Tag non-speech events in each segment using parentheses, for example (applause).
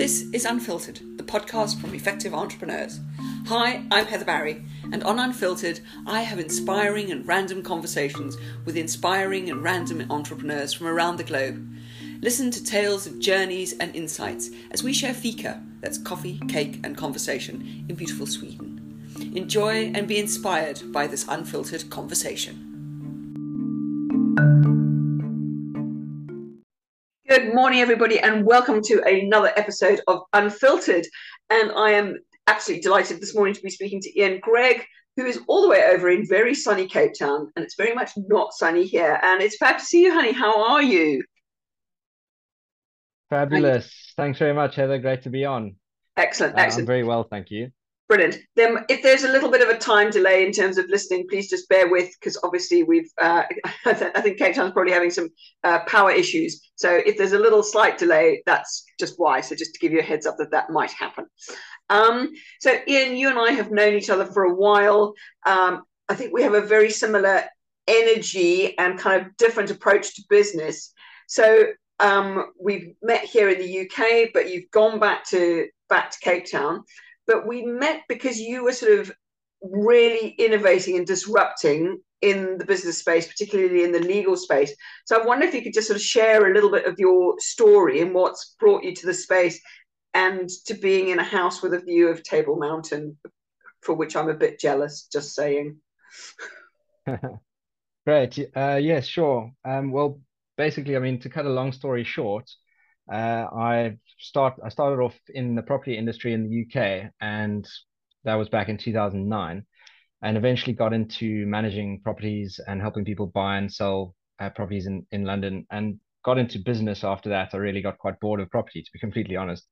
This is Unfiltered, the podcast from effective entrepreneurs. Hi, I'm Heather Barry, and on Unfiltered, I have inspiring and random conversations with inspiring and random entrepreneurs from around the globe. Listen to tales of journeys and insights as we share fika, that's coffee, cake, and conversation, in beautiful Sweden. Enjoy and be inspired by this unfiltered conversation. Good morning, everybody, and welcome to another episode of Unfiltered. And I am absolutely delighted this morning to be speaking to Ian Gregg, who is all the way over in very sunny Cape Town, and it's very much not sunny here. And it's fab to see you, honey. How are you? Fabulous. Thanks very much, Heather. Great to be on. Excellent, Uh, excellent. I'm very well, thank you. Brilliant. Then, if there's a little bit of a time delay in terms of listening, please just bear with because obviously we've. Uh, (laughs) I, th- I think Cape Town's probably having some uh, power issues. So if there's a little slight delay, that's just why. So just to give you a heads up that that might happen. Um, so Ian, you and I have known each other for a while. Um, I think we have a very similar energy and kind of different approach to business. So um, we've met here in the UK, but you've gone back to back to Cape Town but we met because you were sort of really innovating and disrupting in the business space, particularly in the legal space. So I wonder if you could just sort of share a little bit of your story and what's brought you to the space and to being in a house with a view of Table Mountain, for which I'm a bit jealous, just saying. (laughs) Great. Uh, yeah, sure. Um, well, basically, I mean, to cut a long story short, uh, I start I started off in the property industry in the UK, and that was back in 2009, and eventually got into managing properties and helping people buy and sell uh, properties in in London, and got into business after that. I really got quite bored of property, to be completely honest.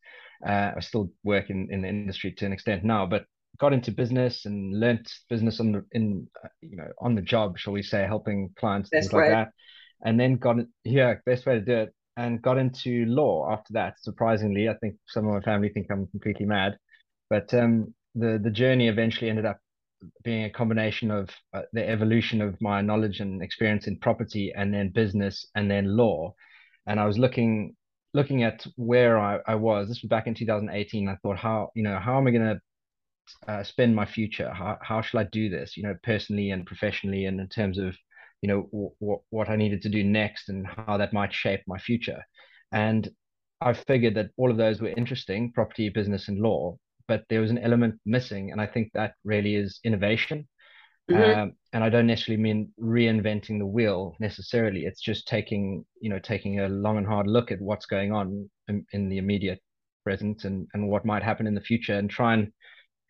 Uh, I still work in in the industry to an extent now, but got into business and learnt business on the in uh, you know on the job, shall we say, helping clients That's things like that, and then got yeah, best way to do it and got into law after that. Surprisingly, I think some of my family think I'm completely mad, but um, the the journey eventually ended up being a combination of uh, the evolution of my knowledge and experience in property, and then business, and then law. And I was looking looking at where I, I was. This was back in 2018. I thought, how you know how am I going to uh, spend my future? How how shall I do this? You know, personally and professionally, and in terms of you know what what I needed to do next and how that might shape my future. And I figured that all of those were interesting, property, business, and law, but there was an element missing, and I think that really is innovation. Mhm. Um, and I don't necessarily mean reinventing the wheel necessarily. It's just taking, you know, taking a long and hard look at what's going on in, in the immediate present and and what might happen in the future, and try and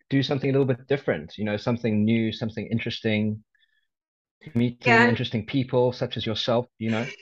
do something a little bit different. You know, something new, something interesting, meeting Yeah, interesting people such as yourself. You know. (laughs)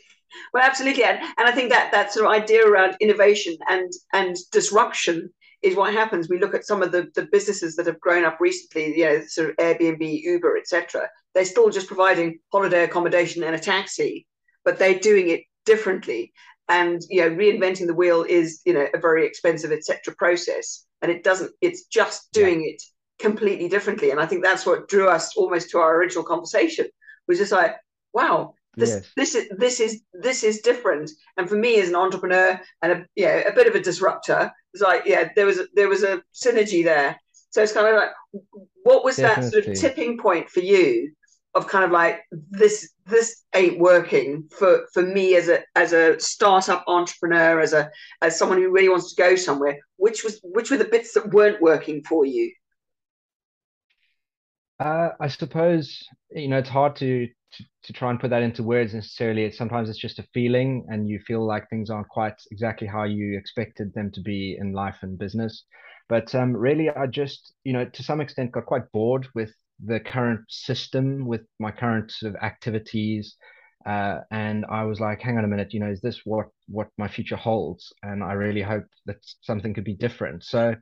Well, absolutely, and, and I think that that sort of idea around innovation and and disruption is what happens. We look at some of the, the businesses that have grown up recently, you know, sort of Airbnb, Uber, etc. They're still just providing holiday accommodation and a taxi, but they're doing it differently. And you know, reinventing the wheel is you know a very expensive, etc. process, and it doesn't. It's just Yeah. doing it completely differently. And I think that's what drew us almost to our original conversation, was just like, wow, this Yes. this is this is this is different. And for me as an entrepreneur and a yeah a bit of a disruptor it's like yeah there was a, there was a synergy there. So it's kind of like what was that sort of tipping point for you of kind of like this this ain't working for for me as a as a startup entrepreneur as a as someone who really wants to go somewhere? Which was which were the bits that weren't working for you Uh, I suppose, you know, it's hard to, to to try and put that into words necessarily. It's sometimes it's just a feeling and you feel like things aren't quite exactly how you expected them to be in life and business. But um, really, I just, you know, to some extent got quite bored with the current system, with my current sort of activities. Uh, and I was like, hang on a minute, you know, is this what what my future holds? And I really hoped that something could be different. So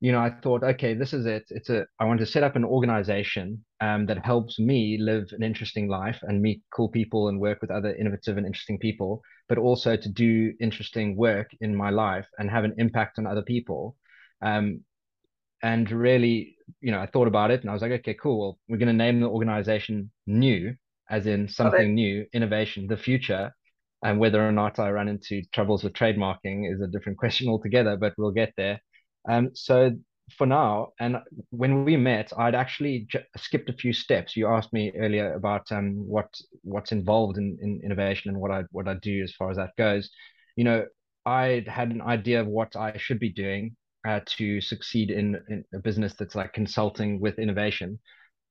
you know, I thought, okay, this is it. It's a, I want to set up an organization um, that helps me live an interesting life and meet cool people and work with other innovative and interesting people, but also to do interesting work in my life and have an impact on other people. Um, and really, you know, I thought about it and I was like, okay, cool. Well, we're going to name the organization New. as in something new, innovation, the future. And whether or not I run into troubles with trademarking is a different (laughs) question altogether, but we'll get there. Um, so for now, and when we met, I'd actually j- skipped a few steps. You asked me earlier about um, what what's involved in, in innovation and what I what I do as far as that goes. You know, I had an idea of what I should be doing uh, to succeed in, in, a business that's like consulting with innovation,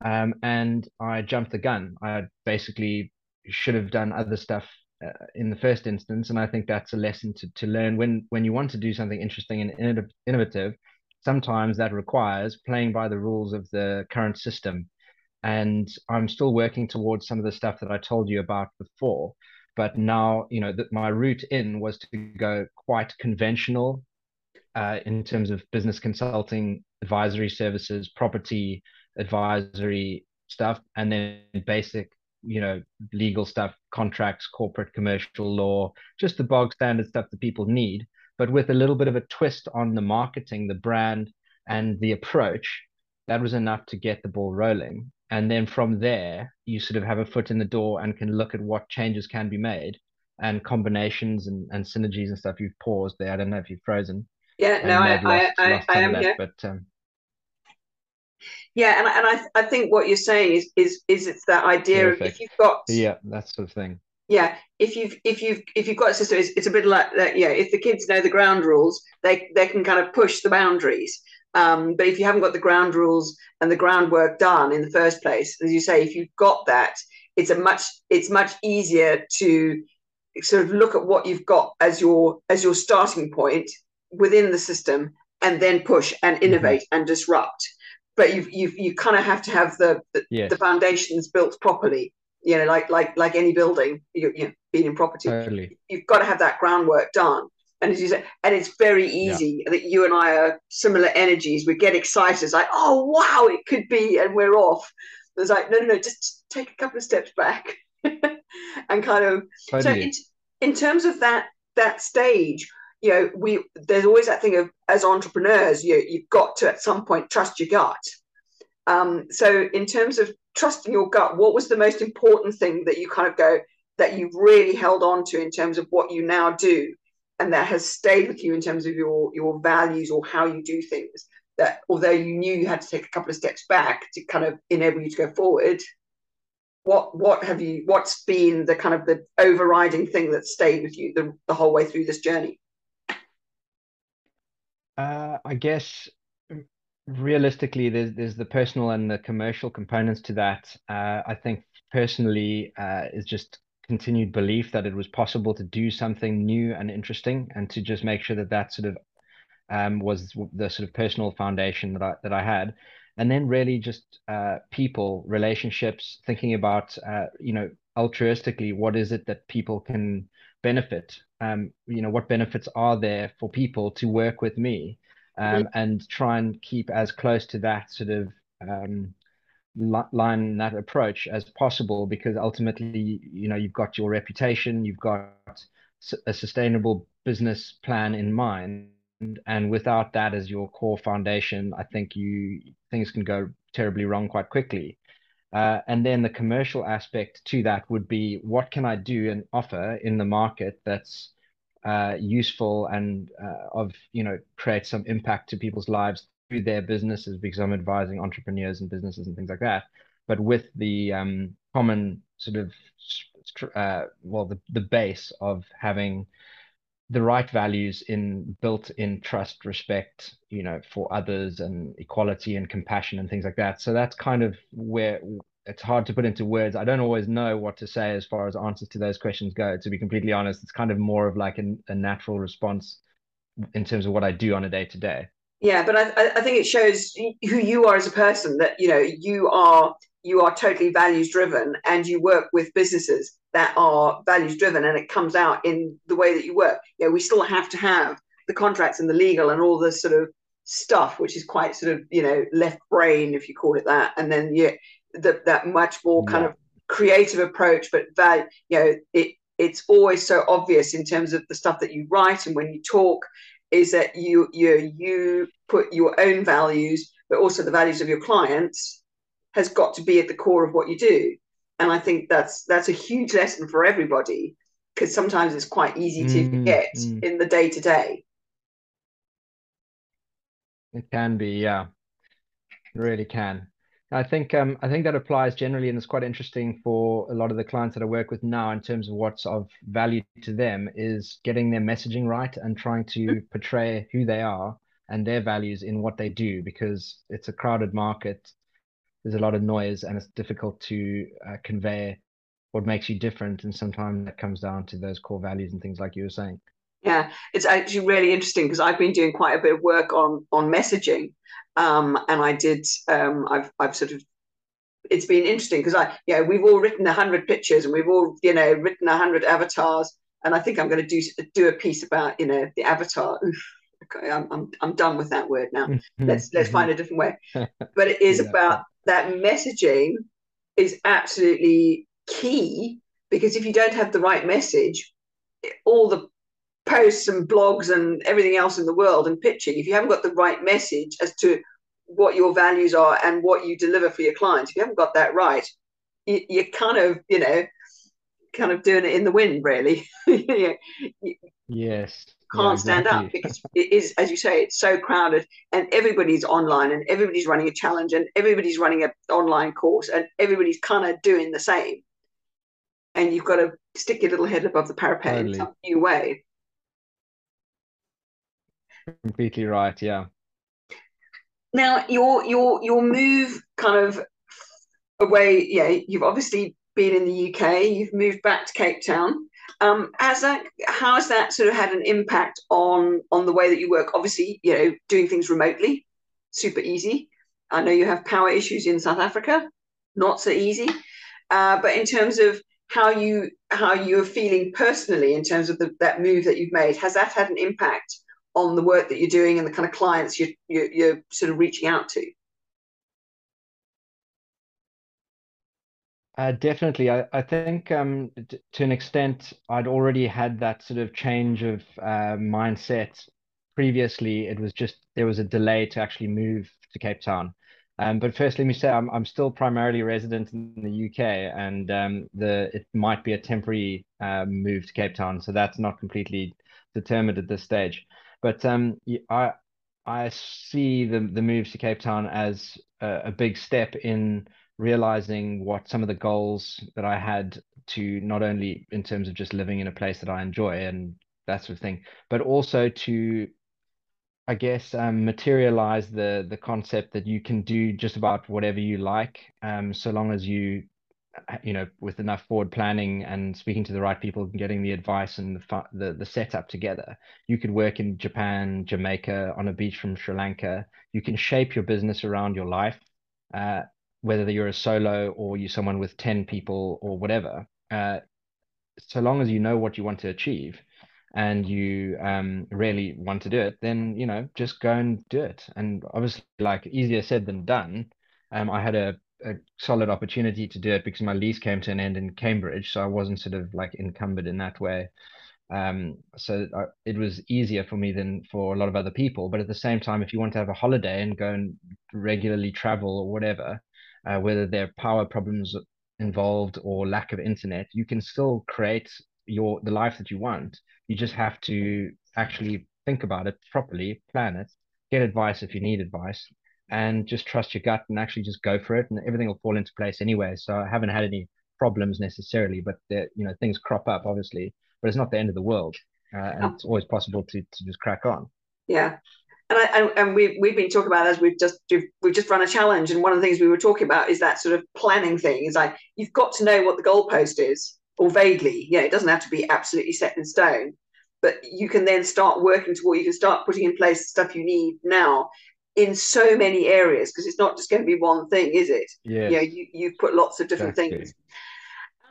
um, and I jumped the gun. I basically should have done other stuff uh, in the first instance, and I think that's a lesson to to learn when when you want to do something interesting and innovative sometimes that requires playing by the rules of the current system. And I'm still working towards some of the stuff that I told you about before. But now, you know, that my route in was to go quite conventional uh, in terms of business consulting, advisory services, property advisory stuff, and then basic, you know, legal stuff, contracts, corporate, commercial law, just the bog standard stuff that people need but with a little bit of a twist on the marketing, the brand, and the approach, that was enough to get the ball rolling. And then from there, you sort of have a foot in the door and can look at what changes can be made and combinations and, and synergies and stuff. You've paused there. I don't know if you've frozen. Yeah, no, I, lost, I, I, I, am that, here. But um... yeah, and, and I, I think what you're saying is is is it's that idea Perfect. of if you've got yeah that sort of thing yeah if you've if you've if you've got a system it's, it's a bit like that yeah if the kids know the ground rules they they can kind of push the boundaries um, but if you haven't got the ground rules and the groundwork done in the first place as you say if you've got that it's a much it's much easier to sort of look at what you've got as your as your starting point within the system and then push and mm-hmm. innovate mm-hmm. and disrupt but you you you kind of have to have the the, yes. the foundations built properly you know, like like like any building, you, you know, being in property, totally. you've got to have that groundwork done. And as you say, and it's very easy yeah. that you and I are similar energies. We get excited, it's like, oh wow, it could be, and we're off. It's like, no, no, no, just take a couple of steps back, (laughs) and kind of. Totally. So, in, in terms of that that stage, you know, we there's always that thing of as entrepreneurs, you you've got to at some point trust your gut. Um, so, in terms of trusting your gut, what was the most important thing that you kind of go that you've really held on to in terms of what you now do and that has stayed with you in terms of your your values or how you do things that although you knew you had to take a couple of steps back to kind of enable you to go forward what what have you what's been the kind of the overriding thing that stayed with you the, the whole way through this journey uh, i guess realistically, there's there's the personal and the commercial components to that. Uh, I think personally uh, is just continued belief that it was possible to do something new and interesting, and to just make sure that that sort of um, was the sort of personal foundation that I that I had, and then really just uh, people, relationships, thinking about uh, you know altruistically, what is it that people can benefit? Um, you know, what benefits are there for people to work with me? um, and try and keep as close to that sort of um, line that approach as possible because ultimately you know you've got your reputation you've got a sustainable business plan in mind and without that as your core foundation i think you things can go terribly wrong quite quickly uh, and then the commercial aspect to that would be what can i do and offer in the market that's uh, useful and uh, of you know create some impact to people's lives through their businesses because I'm advising entrepreneurs and businesses and things like that. But with the um, common sort of uh, well the the base of having the right values in built in trust respect you know for others and equality and compassion and things like that so that's kind of where it's hard to put into words. I don't always know what to say as far as answers to those questions go. To be completely honest, it's kind of more of like a, a natural response in terms of what I do on a day to day. Yeah, but I, I think it shows who you are as a person. That you know you are you are totally values driven, and you work with businesses that are values driven, and it comes out in the way that you work. You know, we still have to have the contracts and the legal and all the sort of stuff, which is quite sort of you know left brain, if you call it that, and then yeah, the, that much more kind of creative approach, but that you know it it's always so obvious in terms of the stuff that you write and when you talk is that you you you put your own values, but also the values of your clients has got to be at the core of what you do. and I think that's that's a huge lesson for everybody because sometimes it's quite easy to mm, forget mm. in the day to day. It can be, yeah, it really can. I think um, I think that applies generally, and it's quite interesting for a lot of the clients that I work with now in terms of what's of value to them is getting their messaging right and trying to mm-hmm. portray who they are and their values in what they do because it's a crowded market. There's a lot of noise, and it's difficult to uh, convey what makes you different. And sometimes that comes down to those core values and things like you were saying. Yeah, it's actually really interesting because I've been doing quite a bit of work on on messaging, um, and I did. Um, I've I've sort of. It's been interesting because I, yeah, we've all written a hundred pictures and we've all, you know, written a hundred avatars, and I think I'm going to do do a piece about, you know, the avatar. okay, I'm, I'm I'm done with that word now. (laughs) let's let's find a different way. (laughs) But it is yeah. about that messaging is absolutely key because if you don't have the right message, all the posts and blogs and everything else in the world and pitching, if you haven't got the right message as to what your values are and what you deliver for your clients, if you haven't got that right, you, you're kind of, you know, kind of doing it in the wind, really. (laughs) yes. Can't yeah, stand up because it is, as you say, it's so crowded and everybody's online and everybody's running a challenge and everybody's running an online course and everybody's kind of doing the same. And you've got to stick your little head above the parapet totally. in some new way. Completely right. Yeah. Now your your your move kind of away. Yeah, you've obviously been in the UK. You've moved back to Cape Town. Um, has that how has that sort of had an impact on on the way that you work? Obviously, you know, doing things remotely, super easy. I know you have power issues in South Africa, not so easy. Uh, but in terms of how you how you're feeling personally in terms of the, that move that you've made, has that had an impact on the work that you're doing and the kind of clients you're, you're, you're sort of reaching out to? Uh, definitely. I, I think um, t- to an extent, I'd already had that sort of change of uh, mindset previously. It was just there was a delay to actually move to Cape Town. Um, but first, let me say I'm I'm still primarily resident in the UK, and um, the it might be a temporary uh, move to Cape Town, so that's not completely determined at this stage. But um, I I see the the move to Cape Town as a, a big step in realizing what some of the goals that I had to not only in terms of just living in a place that I enjoy and that sort of thing, but also to I guess um, materialize the the concept that you can do just about whatever you like, um, so long as you you know, with enough forward planning and speaking to the right people and getting the advice and the, the the setup together, you could work in Japan, Jamaica, on a beach from Sri Lanka. You can shape your business around your life, uh, whether you're a solo or you're someone with ten people or whatever. Uh, so long as you know what you want to achieve, and you um, really want to do it, then you know just go and do it. And obviously, like easier said than done. Um, I had a a solid opportunity to do it because my lease came to an end in Cambridge, so I wasn't sort of like encumbered in that way. Um, so I, it was easier for me than for a lot of other people. But at the same time, if you want to have a holiday and go and regularly travel or whatever, uh, whether there are power problems involved or lack of internet, you can still create your the life that you want. You just have to actually think about it properly, plan it, get advice if you need advice, and just trust your gut and actually just go for it and everything will fall into place anyway. So i haven't had any problems necessarily but you know things crop up obviously but it's not the end of the world uh, and oh. it's always possible to, to just crack on. Yeah. And, I, and, and we've, we've been talking about as we've just we've just run a challenge and one of the things we were talking about is that sort of planning thing. Is like you've got to know what the goalpost is or vaguely. Yeah it doesn't have to be absolutely set in stone but you can then start working toward you can start putting in place stuff you need now in so many areas because it's not just going to be one thing, is it? Yeah. You know, you, you've put lots of different exactly. things.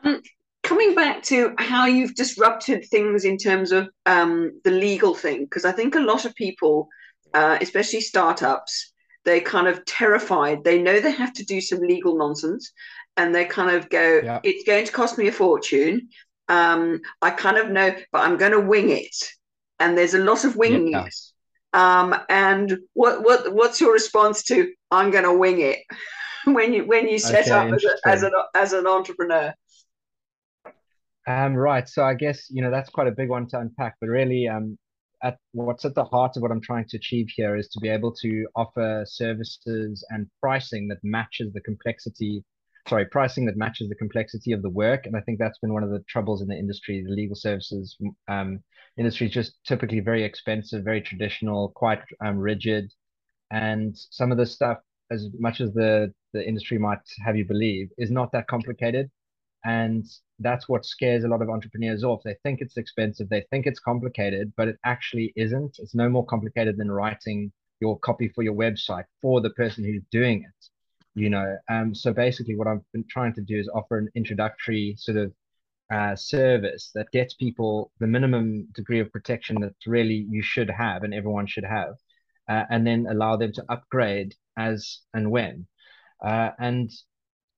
Um, coming back to how you've disrupted things in terms of um, the legal thing, because I think a lot of people, uh, especially startups, they're kind of terrified. They know they have to do some legal nonsense and they kind of go, yeah. it's going to cost me a fortune. Um, I kind of know, but I'm going to wing it. And there's a lot of winging yeah. it. Um, and what what what's your response to I'm going to wing it? (laughs) when you when you set okay, up as, a, as an as an entrepreneur? Um, right. So I guess you know that's quite a big one to unpack, but really, um, at what's at the heart of what I'm trying to achieve here is to be able to offer services and pricing that matches the complexity. Sorry, pricing that matches the complexity of the work, and I think that's been one of the troubles in the industry. The legal services um, industry is just typically very expensive, very traditional, quite um, rigid, and some of the stuff, as much as the the industry might have you believe, is not that complicated and that's what scares a lot of entrepreneurs off. They think it's expensive, they think it's complicated, but it actually isn't. It's no more complicated than writing your copy for your website for the person who's doing it. You know, um, so basically, what I've been trying to do is offer an introductory sort of uh, service that gets people the minimum degree of protection that really you should have and everyone should have, uh, and then allow them to upgrade as and when. Uh, and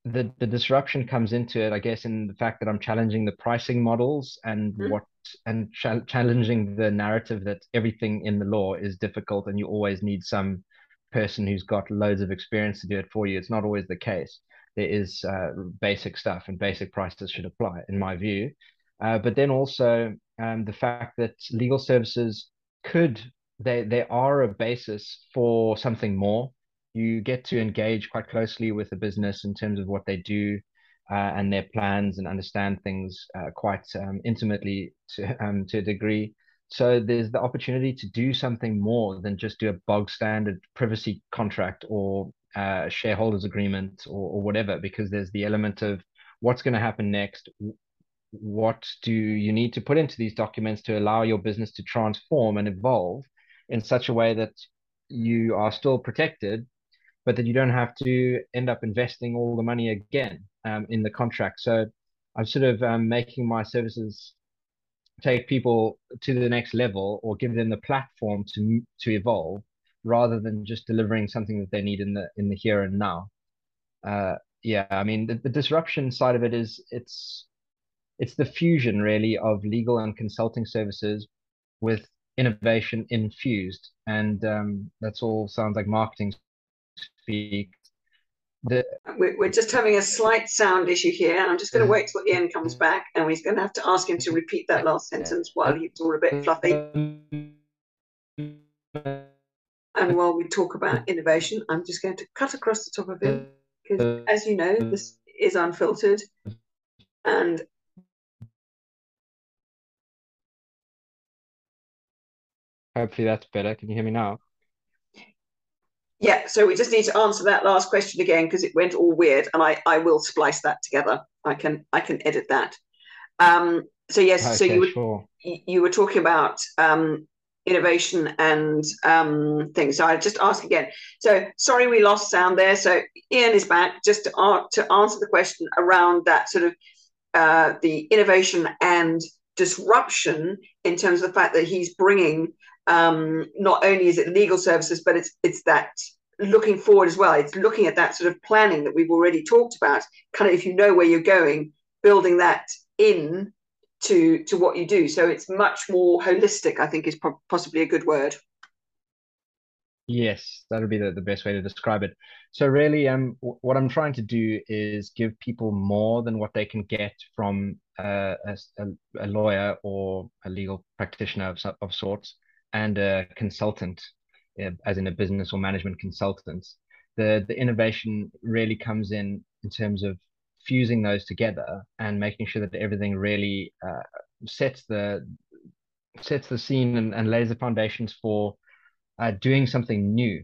the the disruption comes into it, I guess, in the fact that I'm challenging the pricing models and mm-hmm. what and ch- challenging the narrative that everything in the law is difficult and you always need some person who's got loads of experience to do it for you. It's not always the case. There is uh, basic stuff and basic prices should apply, in my view. Uh, but then also um, the fact that legal services could they they are a basis for something more you get to engage quite closely with the business in terms of what they do uh, and their plans and understand things uh, quite um, intimately to, um, to a degree. So there's the opportunity to do something more than just do a bog standard privacy contract or uh, shareholders agreement or, or whatever, because there's the element of what's going to happen next. What do you need to put into these documents to allow your business to transform and evolve in such a way that you are still protected, but that you don't have to end up investing all the money again um, in the contract. So I'm sort of um, making my services take people to the next level or give them the platform to to evolve rather than just delivering something that they need in the in the here and now. Uh, yeah, I mean the, the disruption side of it is it's it's the fusion really of legal and consulting services with innovation infused, and um, that's all sounds like marketing speak. The, we're just having a slight sound issue here. I'm just going to mm. wait till Ian comes back, and we're going to have to ask him to repeat that last sentence while he's all a bit fluffy. And while we talk about innovation, I'm just going to cut across the top of him because, as you know, this is unfiltered, and hopefully that's better. Can you hear me now? Yeah, so we just need to answer that last question again because it went all weird, and I I will splice that together. I can I can edit that. Um, so yes, okay, so you were sure. you were talking about um, innovation and um, things. So I just ask again. So sorry we lost sound there. So Ian is back just to, uh, to answer the question around that sort of uh, the innovation and disruption in terms of the fact that he's bringing um, not only is it legal services, but it's it's that looking forward as well. It's looking at that sort of planning that we've already talked about. Kind of if you know where you're going, building that in to to what you do. So it's much more holistic. I think is po- possibly a good word. Yes, that would be the, the best way to describe it. So really, um, w- what I'm trying to do is give people more than what they can get from uh, a, a, lawyer or a legal practitioner of, of sorts and a consultant, as in a business or management consultant, the the innovation really comes in in terms of fusing those together and making sure that everything really uh, sets the sets the scene and, and lays the foundations for uh, doing something new.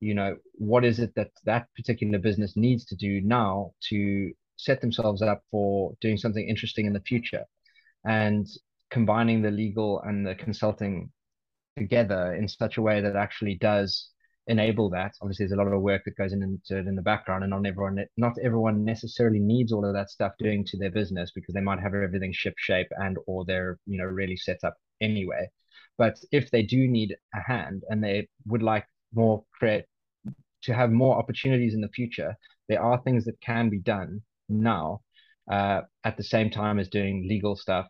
You know what is it that that particular business needs to do now to set themselves up for doing something interesting in the future? And combining the legal and the consulting together in such a way that actually does enable that. Obviously, there's a lot of work that goes into it in the background, and not everyone not everyone necessarily needs all of that stuff doing to their business because they might have everything ship shape and or they're you know really set up anyway. But if they do need a hand and they would like more create to have more opportunities in the future, there are things that can be done now uh, at the same time as doing legal stuff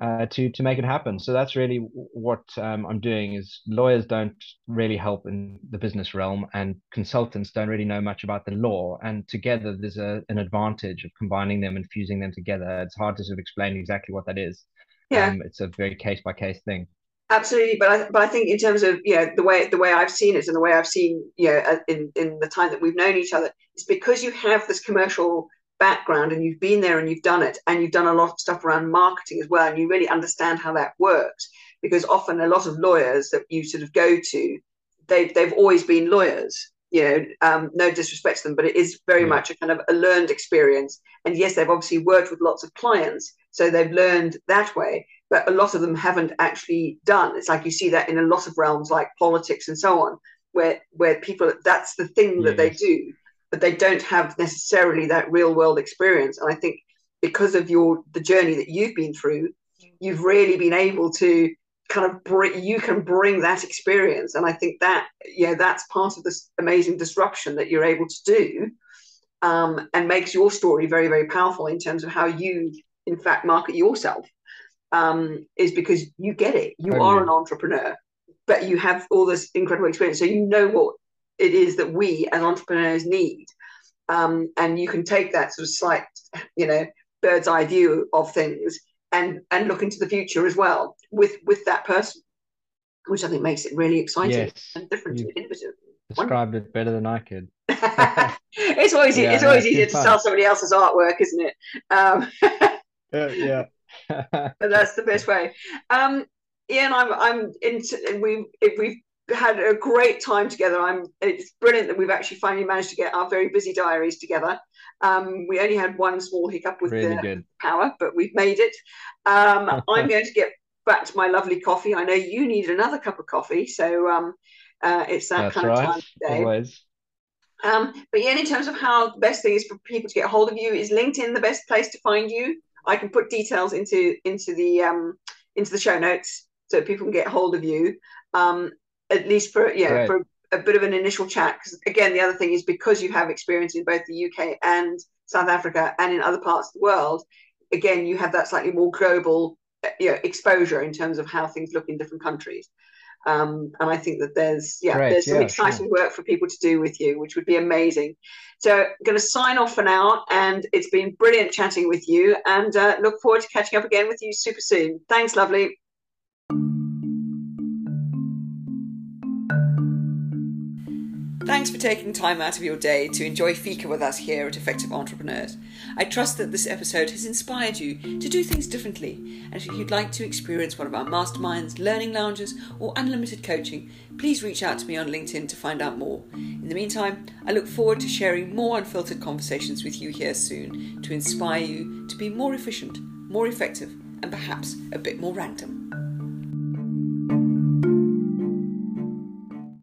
uh, to to make it happen. So that's really what um, I'm doing. Is lawyers don't really help in the business realm, and consultants don't really know much about the law. And together, there's a, an advantage of combining them and fusing them together. It's hard to sort of explain exactly what that is. Yeah, um, it's a very case by case thing. Absolutely, but I, but I think in terms of you know the way the way I've seen it and the way I've seen you know uh, in in the time that we've known each other, it's because you have this commercial background and you've been there and you've done it and you've done a lot of stuff around marketing as well and you really understand how that works because often a lot of lawyers that you sort of go to they've they've always been lawyers you know um, no disrespect to them but it is very yeah. much a kind of a learned experience and yes they've obviously worked with lots of clients so they've learned that way but a lot of them haven't actually done it's like you see that in a lot of realms like politics and so on where where people that's the thing that yes. they do but they don't have necessarily that real world experience. And I think because of your the journey that you've been through, you've really been able to kind of bring you can bring that experience. And I think that yeah, that's part of this amazing disruption that you're able to do. Um, and makes your story very, very powerful in terms of how you, in fact, market yourself. Um, is because you get it. You are an entrepreneur, but you have all this incredible experience. So you know what it is that we as entrepreneurs need. Um, and you can take that sort of slight, you know, bird's eye view of things and and look into the future as well with with that person, which I think makes it really exciting yes. and different and innovative. Described it better than I could. (laughs) (laughs) it's always yeah, it's always easier to sell somebody else's artwork, isn't it? Um, (laughs) uh, yeah. but that's the best way. Um, Ian, I'm I'm into we we've had a great time together. I'm it's brilliant that we've actually finally managed to get our very busy diaries together. Um, we only had one small hiccup with really the good. power, but we've made it. Um, (laughs) I'm going to get back to my lovely coffee. I know you need another cup of coffee, so um, uh, it's that That's kind right. of time today. Always. Um, but yeah, in terms of how the best thing is for people to get hold of you, is LinkedIn the best place to find you? I can put details into into the um, into the show notes so people can get hold of you. Um, at least for yeah right. for a bit of an initial chat. Because again, the other thing is because you have experience in both the UK and South Africa and in other parts of the world. Again, you have that slightly more global you know, exposure in terms of how things look in different countries. Um, and I think that there's yeah right. there's some yeah, exciting sure. work for people to do with you, which would be amazing. So I'm going to sign off for now, and it's been brilliant chatting with you, and uh, look forward to catching up again with you super soon. Thanks, lovely. Thanks for taking time out of your day to enjoy Fika with us here at Effective Entrepreneurs. I trust that this episode has inspired you to do things differently. And if you'd like to experience one of our masterminds, learning lounges, or unlimited coaching, please reach out to me on LinkedIn to find out more. In the meantime, I look forward to sharing more unfiltered conversations with you here soon to inspire you to be more efficient, more effective, and perhaps a bit more random.